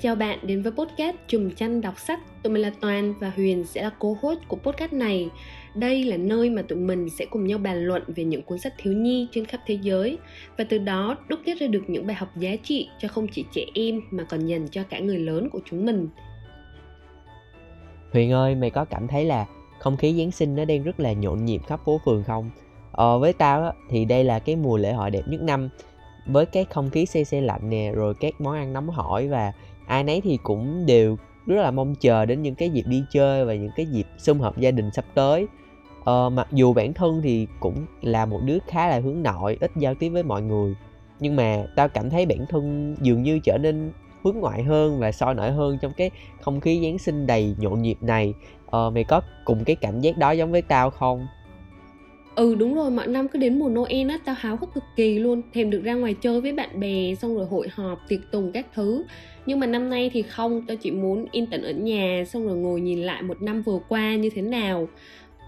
Chào bạn đến với podcast Chùm chăn đọc sách. Tụi mình là Toàn và Huyền sẽ là cô host của podcast này. Đây là nơi mà tụi mình sẽ cùng nhau bàn luận về những cuốn sách thiếu nhi trên khắp thế giới và từ đó đúc kết ra được những bài học giá trị cho không chỉ trẻ em mà còn dành cho cả người lớn của chúng mình. Huyền ơi, mày có cảm thấy là không khí Giáng sinh nó đang rất là nhộn nhịp khắp phố phường không? Ờ, với tao á, thì đây là cái mùa lễ hội đẹp nhất năm với cái không khí xe xe lạnh nè rồi các món ăn nóng hổi và ai nấy thì cũng đều rất là mong chờ đến những cái dịp đi chơi và những cái dịp sum họp gia đình sắp tới. Ờ, mặc dù bản thân thì cũng là một đứa khá là hướng nội ít giao tiếp với mọi người. Nhưng mà tao cảm thấy bản thân dường như trở nên hướng ngoại hơn và soi nổi hơn trong cái không khí giáng sinh đầy nhộn nhịp này. Ờ, mày có cùng cái cảm giác đó giống với tao không? Ừ đúng rồi, mọi năm cứ đến mùa Noel á, tao háo hức cực kỳ luôn. Thèm được ra ngoài chơi với bạn bè, xong rồi hội họp, tiệc tùng các thứ. Nhưng mà năm nay thì không, tao chỉ muốn yên tĩnh ở nhà Xong rồi ngồi nhìn lại một năm vừa qua như thế nào.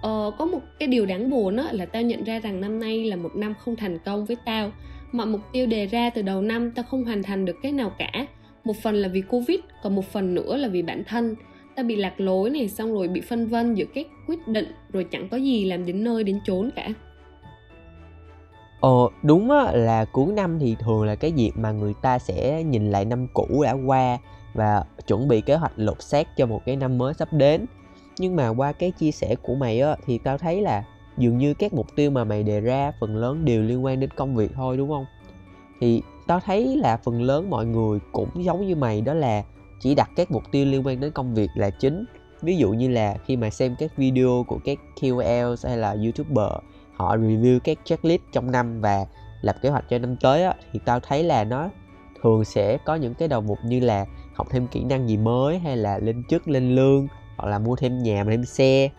Ờ, Có một cái điều đáng buồn á, là tao nhận ra rằng năm nay là một năm không thành công với tao. Mọi mục tiêu đề ra từ đầu năm tao không hoàn thành được cái nào cả. Một phần là vì Covid, còn một phần nữa là vì bản thân ta bị lạc lối này xong rồi bị phân vân giữa các quyết định rồi chẳng có gì làm đến nơi đến chốn cả Ờ đúng á, là cuối năm thì thường là cái dịp mà người ta sẽ nhìn lại năm cũ đã qua và chuẩn bị kế hoạch lột xác cho một cái năm mới sắp đến. Nhưng mà qua cái chia sẻ của mày á thì tao thấy là dường như các mục tiêu mà mày đề ra phần lớn đều liên quan đến công việc thôi đúng không? Thì tao thấy là phần lớn mọi người cũng giống như mày đó là chỉ đặt các mục tiêu liên quan đến công việc là chính. Ví dụ như là khi mà xem các video của các KOL hay là YouTuber họ review các checklist trong năm và lập kế hoạch cho năm tới á, thì tao thấy là nó thường sẽ có những cái đầu mục như là học thêm kỹ năng gì mới hay là lên chức lên lương hoặc là mua thêm nhà mua thêm xe.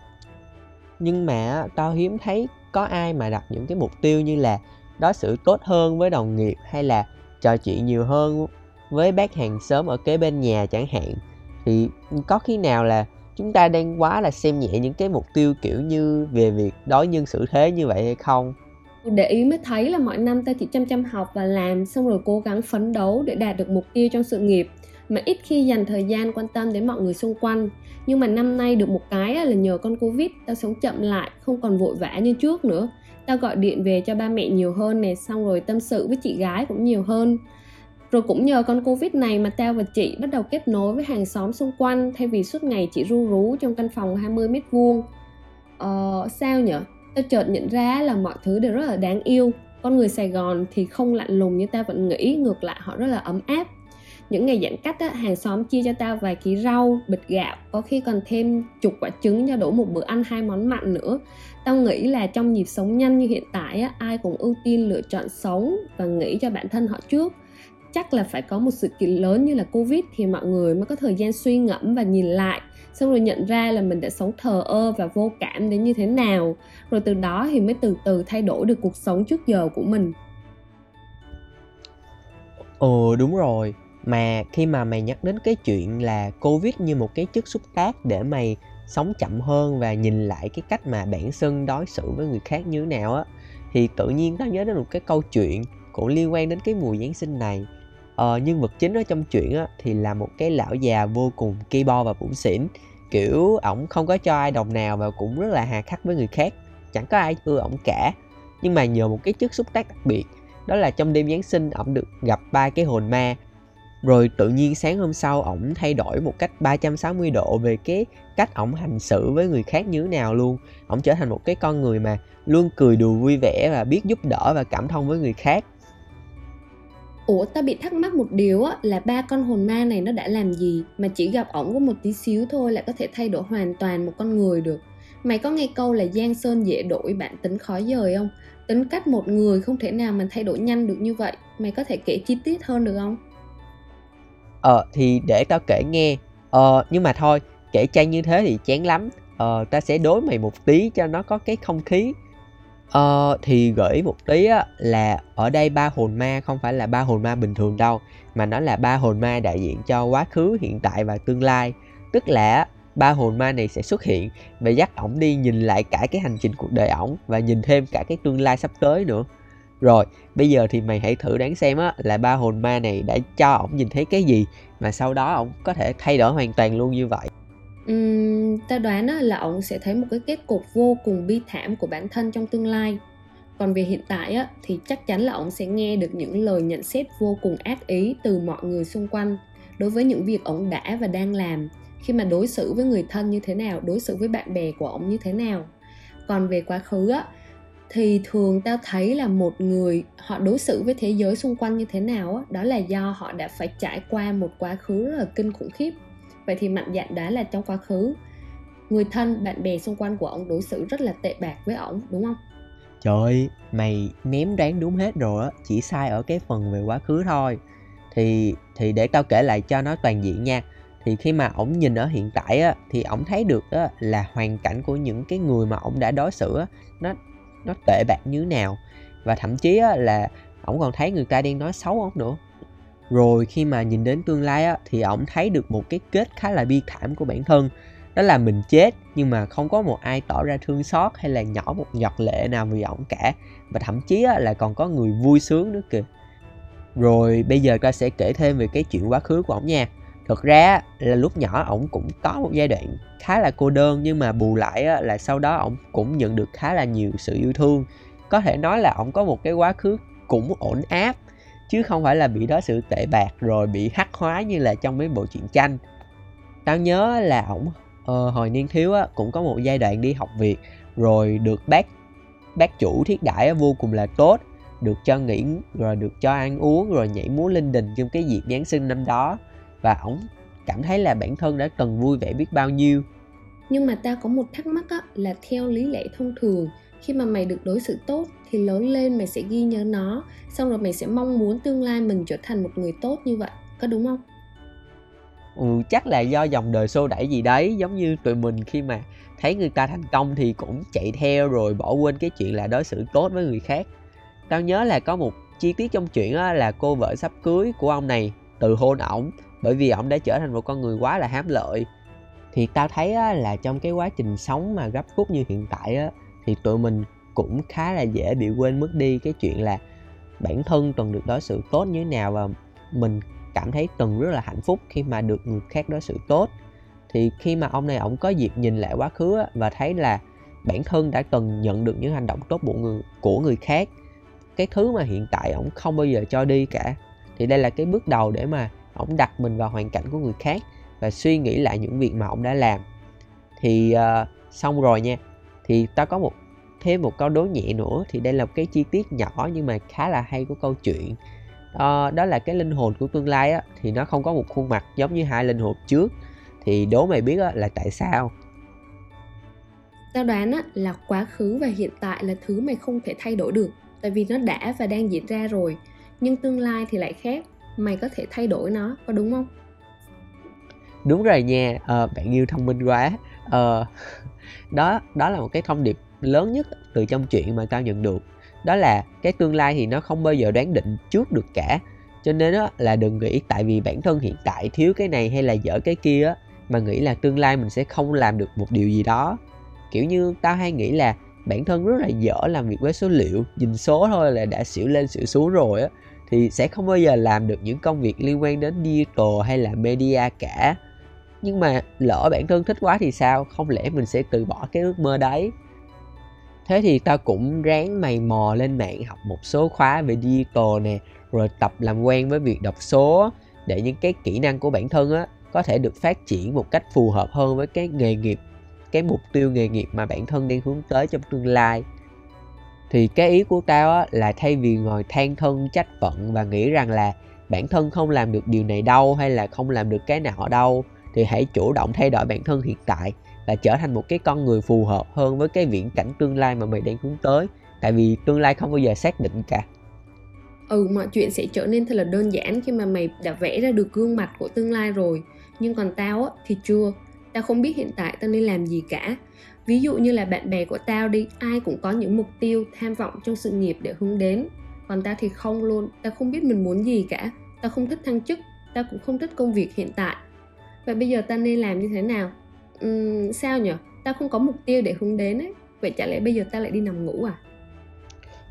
Nhưng mà tao hiếm thấy có ai mà đặt những cái mục tiêu như là đối xử tốt hơn với đồng nghiệp hay là trò chuyện nhiều hơn với bác hàng xóm ở kế bên nhà chẳng hạn. Thì có khi nào là chúng ta đang quá là xem nhẹ những cái mục tiêu kiểu như về việc đối nhân xử thế như vậy hay không? Để ý mới thấy là mọi năm ta chỉ chăm chăm học và làm, xong rồi cố gắng phấn đấu để đạt được mục tiêu trong sự nghiệp. Mà ít khi dành thời gian quan tâm đến mọi người xung quanh. Nhưng mà năm nay được một cái là nhờ con covid, tao sống chậm lại, không còn vội vã như trước nữa. Tao gọi điện về cho ba mẹ nhiều hơn nè, xong rồi tâm sự với chị gái cũng nhiều hơn rồi cũng nhờ con Covid này mà tao và chị bắt đầu kết nối với hàng xóm xung quanh thay vì suốt ngày chỉ ru rú trong căn phòng 20 mét vuông. Ờ, sao nhở? Tao chợt nhận ra là mọi thứ đều rất là đáng yêu. Con người Sài Gòn thì không lạnh lùng như tao vẫn nghĩ, ngược lại họ rất là ấm áp. Những ngày giãn cách á, hàng xóm chia cho tao vài ký rau, bịch gạo, có khi còn thêm chục quả trứng cho đủ một bữa ăn hai món mặn nữa. Tao nghĩ là trong nhịp sống nhanh như hiện tại á, ai cũng ưu tiên lựa chọn sống và nghĩ cho bản thân họ trước chắc là phải có một sự kiện lớn như là covid thì mọi người mới có thời gian suy ngẫm và nhìn lại. Xong rồi nhận ra là mình đã sống thờ ơ và vô cảm đến như thế nào. Rồi từ đó thì mới từ từ thay đổi được cuộc sống trước giờ của mình. Ồ, đúng rồi. Mà khi mà mày nhắc đến cái chuyện là covid như một cái chất xúc tác để mày sống chậm hơn và nhìn lại cái cách mà bản thân đối xử với người khác như thế nào á, thì tự nhiên tao nhớ đến một cái câu chuyện cũng liên quan đến cái mùa giáng sinh này ờ, nhân vật chính ở trong chuyện á, thì là một cái lão già vô cùng kỳ bo và bủn xỉn. Kiểu ổng không có cho ai đồng nào và cũng rất là hà khắc với người khác. Chẳng có ai ưa ổng cả. Nhưng mà nhờ một cái chất xúc tác đặc biệt đó là trong đêm giáng sinh ổng được gặp ba cái hồn ma. Rồi tự nhiên sáng hôm sau ổng thay đổi một cách 360 độ về cái cách ổng hành xử với người khác như thế nào luôn. Ổng trở thành một cái con người mà luôn cười đùa vui vẻ và biết giúp đỡ và cảm thông với người khác. Ủa ta bị thắc mắc một điều á là ba con hồn ma này nó đã làm gì mà chỉ gặp ổng có một tí xíu thôi lại có thể thay đổi hoàn toàn một con người được. Mày có nghe câu là Giang Sơn dễ đổi bản tính khó dời không? Tính cách một người không thể nào mà thay đổi nhanh được như vậy. Mày có thể kể chi tiết hơn được không? Ờ thì để tao kể nghe. Ờ nhưng mà thôi, kể chay như thế thì chán lắm. Ờ ta sẽ đối mày một tí cho nó có cái không khí Ờ, thì gợi một tí á, là ở đây ba hồn ma không phải là ba hồn ma bình thường đâu mà nó là ba hồn ma đại diện cho quá khứ hiện tại và tương lai. Tức là ba hồn ma này sẽ xuất hiện và dắt ổng đi nhìn lại cả cái hành trình cuộc đời ổng và nhìn thêm cả cái tương lai sắp tới nữa. Rồi bây giờ thì mày hãy thử đoán xem á là ba hồn ma này đã cho ổng nhìn thấy cái gì mà sau đó ổng có thể thay đổi hoàn toàn luôn như vậy. Uhm, ta đoán là ông sẽ thấy một cái kết cục vô cùng bi thảm của bản thân trong tương lai. Còn về hiện tại á, thì chắc chắn là ông sẽ nghe được những lời nhận xét vô cùng ác ý từ mọi người xung quanh đối với những việc ông đã và đang làm khi mà đối xử với người thân như thế nào đối xử với bạn bè của ông như thế nào. Còn về quá khứ á thì thường tao thấy là một người họ đối xử với thế giới xung quanh như thế nào á đó là do họ đã phải trải qua một quá khứ rất là kinh khủng khiếp vậy thì mạnh dạn đoán là trong quá khứ người thân bạn bè xung quanh của ông đối xử rất là tệ bạc với ổng đúng không Trời ơi, mày ném đoán đúng hết rồi á, chỉ sai ở cái phần về quá khứ thôi. Thì thì để tao kể lại cho nó toàn diện nha. Thì khi mà ổng nhìn ở hiện tại á thì ổng thấy được á là hoàn cảnh của những cái người mà ổng đã đối xử á nó nó tệ bạc như nào và thậm chí á là ổng còn thấy người ta đang nói xấu ổng nữa. Rồi khi mà nhìn đến tương lai á, thì ổng thấy được một cái kết khá là bi thảm của bản thân. Đó là mình chết, nhưng mà không có một ai tỏ ra thương xót hay là nhỏ một giọt lệ nào vì ổng cả. Và thậm chí á, là còn có người vui sướng nữa kìa. Rồi bây giờ ta sẽ kể thêm về cái chuyện quá khứ của ổng nha. Thực ra là lúc nhỏ ổng cũng có một giai đoạn khá là cô đơn, nhưng mà bù lại á, là sau đó ổng cũng nhận được khá là nhiều sự yêu thương. Có thể nói là ổng có một cái quá khứ cũng ổn áp chứ không phải là bị đó sự tệ bạc rồi bị hắc hóa như là trong mấy bộ truyện tranh. Tao nhớ là ổng ờ, hồi niên thiếu á, cũng có một giai đoạn đi học việc rồi được bác bác chủ thiết đãi vô cùng là tốt được cho nghỉ rồi được cho ăn uống rồi nhảy múa linh đình trong cái dịp Giáng sinh năm đó. Và ổng cảm thấy là bản thân đã từng vui vẻ biết bao nhiêu. Nhưng mà ta có một thắc mắc á, là theo lý lẽ thông thường khi mà mày được đối xử tốt thì lớn lên mày sẽ ghi nhớ nó xong rồi mày sẽ mong muốn tương lai mình trở thành một người tốt như vậy có đúng không? Ừ, chắc là do dòng đời xô đẩy gì đấy giống như tụi mình khi mà thấy người ta thành công thì cũng chạy theo rồi bỏ quên cái chuyện là đối xử tốt với người khác. Tao nhớ là có một chi tiết trong chuyện á, là cô vợ sắp cưới của ông này từ hôn ổng bởi vì ổng đã trở thành một con người quá là hám lợi. Thì tao thấy á, là trong cái quá trình sống mà gấp rút như hiện tại á, thì tụi mình cũng khá là dễ bị quên mất đi cái chuyện là bản thân tuần được đối xử tốt như thế nào và mình cảm thấy từng rất là hạnh phúc khi mà được người khác đối xử tốt. Thì khi mà ông này ông có dịp nhìn lại quá khứ và thấy là bản thân đã từng nhận được những hành động tốt của người, của người khác cái thứ mà hiện tại ông không bao giờ cho đi cả. Thì đây là cái bước đầu để mà ông đặt mình vào hoàn cảnh của người khác và suy nghĩ lại những việc mà ông đã làm. Thì uh, xong rồi nha thì ta có một thêm một câu đố nhẹ nữa thì đây là một cái chi tiết nhỏ nhưng mà khá là hay của câu chuyện. Đó, đó là cái linh hồn của tương lai á thì nó không có một khuôn mặt giống như hai linh hồn trước. Thì đố mày biết á, là tại sao? Tao đoán á, là quá khứ và hiện tại là thứ mày không thể thay đổi được tại vì nó đã và đang diễn ra rồi nhưng tương lai thì lại khác. Mày có thể thay đổi nó có đúng không? Đúng rồi nha à, bạn yêu thông minh quá. À, đó đó là một cái thông điệp lớn nhất từ trong chuyện mà tao nhận được. Đó là cái tương lai thì nó không bao giờ đoán định trước được cả. Cho nên đó là đừng nghĩ tại vì bản thân hiện tại thiếu cái này hay là dở cái kia á, mà nghĩ là tương lai mình sẽ không làm được một điều gì đó. Kiểu như tao hay nghĩ là bản thân rất là dở làm việc với số liệu, nhìn số thôi là đã xỉu lên xỉu xuống rồi á, thì sẽ không bao giờ làm được những công việc liên quan đến digital hay là media cả. Nhưng mà lỡ bản thân thích quá thì sao? Không lẽ mình sẽ từ bỏ cái ước mơ đấy? Thế thì tao cũng ráng mày mò lên mạng học một số khóa về digital nè, rồi tập làm quen với việc đọc số để những cái kỹ năng của bản thân á, có thể được phát triển một cách phù hợp hơn với cái nghề nghiệp, cái mục tiêu nghề nghiệp mà bản thân đang hướng tới trong tương lai. Thì cái ý của tao á, là thay vì ngồi than thân, trách phận và nghĩ rằng là bản thân không làm được điều này đâu hay là không làm được cái nào đâu, thì hãy chủ động thay đổi bản thân hiện tại là trở thành một cái con người phù hợp hơn với cái viễn cảnh tương lai mà mày đang hướng tới. Tại vì tương lai không bao giờ xác định cả. Ừ mọi chuyện sẽ trở nên thật là đơn giản khi mà mày đã vẽ ra được gương mặt của tương lai rồi. Nhưng còn tao á, thì chưa. Tao không biết hiện tại tao nên làm gì cả. Ví dụ như là bạn bè của tao đi, ai cũng có những mục tiêu, tham vọng trong sự nghiệp để hướng đến. Còn tao thì không luôn. Tao không biết mình muốn gì cả. Tao không thích thăng chức. Tao cũng không thích công việc hiện tại. Vậy bây giờ tao nên làm như thế nào? Um, sao nhỉ tao không có mục tiêu để hướng đến ấy. Vậy chả lẽ bây giờ tao lại đi nằm ngủ à?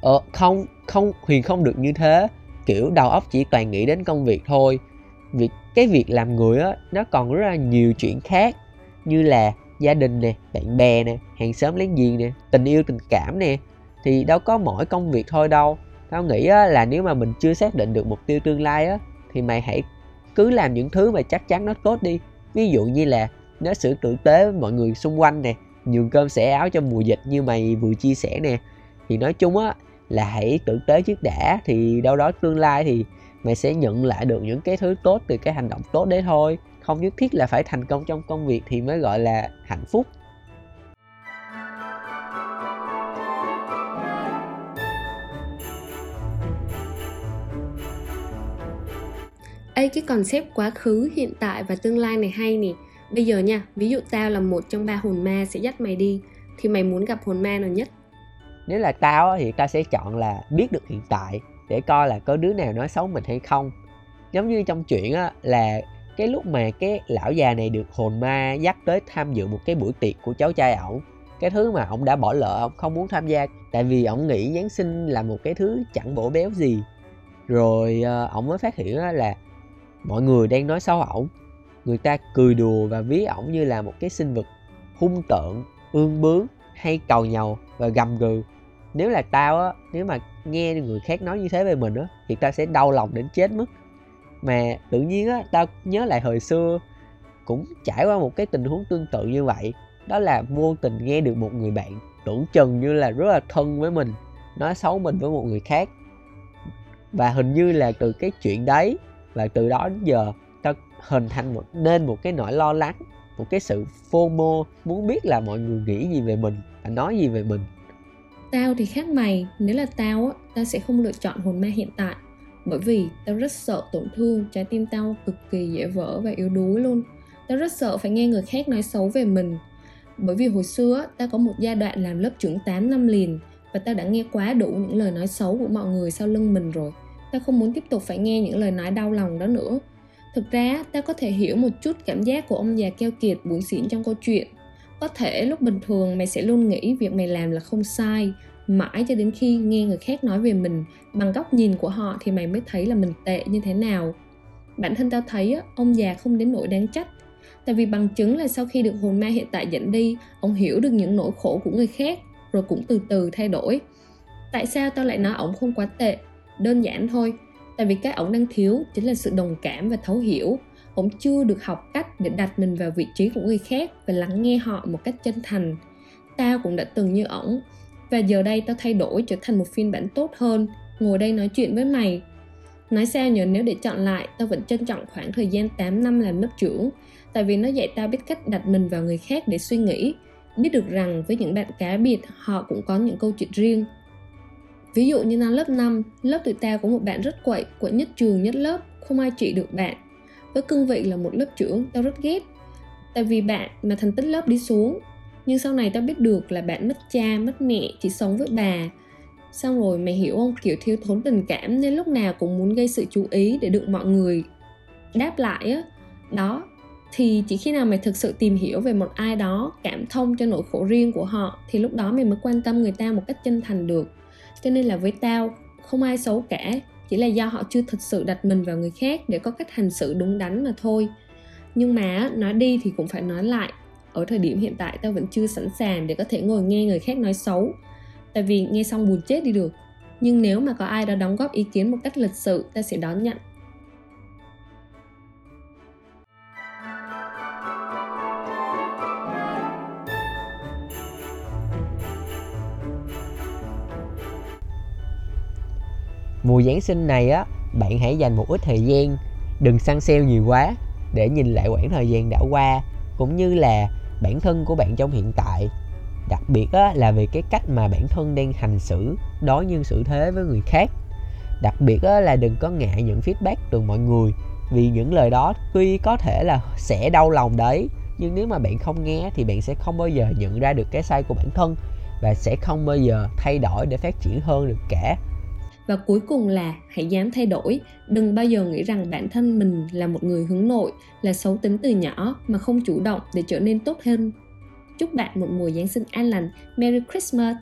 Ờ không không huyền không được như thế. Kiểu đầu óc chỉ toàn nghĩ đến công việc thôi. Việc cái việc làm người á nó còn rất là nhiều chuyện khác. Như là gia đình nè bạn bè nè hàng xóm láng giềng nè tình yêu tình cảm nè. Thì đâu có mỗi công việc thôi đâu. Tao nghĩ á, là nếu mà mình chưa xác định được mục tiêu tương lai á thì mày hãy cứ làm những thứ mà chắc chắn nó tốt đi. Ví dụ như là nó sự tử tế với mọi người xung quanh nè nhường cơm sẻ áo trong mùa dịch như mày vừa chia sẻ nè. Thì nói chung á là hãy tử tế trước đã thì đâu đó tương lai thì mày sẽ nhận lại được những cái thứ tốt từ cái hành động tốt đấy thôi. Không nhất thiết là phải thành công trong công việc thì mới gọi là hạnh phúc. Ê cái concept quá khứ, hiện tại và tương lai này hay nè. Bây giờ nha, ví dụ tao là một trong ba hồn ma sẽ dắt mày đi Thì mày muốn gặp hồn ma nào nhất? nếu là tao thì tao sẽ chọn là biết được hiện tại để coi là có đứa nào nói xấu mình hay không. Giống như trong chuyện á là cái lúc mà cái lão già này được hồn ma dắt tới tham dự một cái buổi tiệc của cháu trai ổng cái thứ mà ổng đã bỏ lỡ ổng không muốn tham gia tại vì ổng nghĩ giáng sinh là một cái thứ chẳng bổ béo gì. Rồi ờ, ổng mới phát hiện là mọi người đang nói xấu ổng người ta cười đùa và ví ổng như là một cái sinh vật hung tợn, ương bướng hay cầu nhầu và gầm gừ. Nếu là tao á, nếu mà nghe người khác nói như thế về mình á, thì tao sẽ đau lòng đến chết mất. Mà tự nhiên á, tao nhớ lại hồi xưa, cũng trải qua một cái tình huống tương tự như vậy, đó là vô tình nghe được một người bạn tưởng chừng như là rất là thân với mình, nói xấu mình với một người khác. Và hình như là từ cái chuyện đấy, và từ đó đến giờ hình thành một nên một cái nỗi lo lắng một cái sự FOMO muốn biết là mọi người nghĩ gì về mình và nói gì về mình. Tao thì khác mày, nếu là tao á, tao sẽ không lựa chọn hồn ma hiện tại. Bởi vì tao rất sợ tổn thương, trái tim tao cực kỳ dễ vỡ và yếu đuối luôn. Tao rất sợ phải nghe người khác nói xấu về mình. Bởi vì hồi xưa tao có một giai đoạn làm lớp trưởng 8 năm liền Và tao đã nghe quá đủ những lời nói xấu của mọi người sau lưng mình rồi. Tao không muốn tiếp tục phải nghe những lời nói đau lòng đó nữa. Thực ra, tao có thể hiểu một chút cảm giác của ông già keo kiệt buồn xỉn trong câu chuyện. Có thể lúc bình thường mày sẽ luôn nghĩ việc mày làm là không sai mãi cho đến khi nghe người khác nói về mình bằng góc nhìn của họ thì mày mới thấy là mình tệ như thế nào. Bản thân tao thấy ông già không đến nỗi đáng trách. Tại vì bằng chứng là sau khi được hồn ma hiện tại dẫn đi ông hiểu được những nỗi khổ của người khác rồi cũng từ từ thay đổi. Tại sao tao lại nói ông không quá tệ? Đơn giản thôi tại vì cái ổng đang thiếu chính là sự đồng cảm và thấu hiểu. Ổng chưa được học cách để đặt mình vào vị trí của người khác và lắng nghe họ một cách chân thành. Tao cũng đã từng như ổng, và giờ đây tao thay đổi trở thành một phiên bản tốt hơn, ngồi đây nói chuyện với mày. Nói sao nhờ nếu để chọn lại, tao vẫn trân trọng khoảng thời gian 8 năm làm lớp trưởng, tại vì nó dạy tao biết cách đặt mình vào người khác để suy nghĩ. Biết được rằng với những bạn cá biệt, họ cũng có những câu chuyện riêng. Ví dụ như năm lớp 5, lớp tụi tao có một bạn rất quậy, quậy nhất trường nhất lớp, không ai trị được bạn. Với cương vị là một lớp trưởng tao rất ghét. Tại vì bạn mà thành tích lớp đi xuống nhưng sau này tao biết được là bạn mất cha mất mẹ chỉ sống với bà. Xong rồi mày hiểu không? Kiểu thiếu thốn tình cảm nên lúc nào cũng muốn gây sự chú ý để được mọi người đáp lại á. Đó thì chỉ khi nào mày thực sự tìm hiểu về một ai đó cảm thông cho nỗi khổ riêng của họ thì lúc đó mày mới quan tâm người ta một cách chân thành được cho nên là với tao, không ai xấu cả, chỉ là do họ chưa thực sự đặt mình vào người khác để có cách hành xử đúng đắn mà thôi. Nhưng mà nói đi thì cũng phải nói lại, ở thời điểm hiện tại tao vẫn chưa sẵn sàng để có thể ngồi nghe người khác nói xấu. Tại vì nghe xong buồn chết đi được, nhưng nếu mà có ai đó đóng góp ý kiến một cách lịch sự ta sẽ đón nhận. Mùa Giáng sinh này á bạn hãy dành một ít thời gian đừng săn sale nhiều quá để nhìn lại quãng thời gian đã qua cũng như là bản thân của bạn trong hiện tại. Đặc biệt á, là về cái cách mà bản thân đang hành xử đối nhân xử thế với người khác. Đặc biệt á, là đừng có ngại những feedback từ mọi người vì những lời đó tuy có thể là sẽ đau lòng đấy nhưng nếu mà bạn không nghe thì bạn sẽ không bao giờ nhận ra được cái sai của bản thân và sẽ không bao giờ thay đổi để phát triển hơn được cả và cuối cùng là hãy dám thay đổi. Đừng bao giờ nghĩ rằng bản thân mình là một người hướng nội, là xấu tính từ nhỏ mà không chủ động để trở nên tốt hơn. Chúc bạn một mùa giáng sinh an lành. Merry christmas!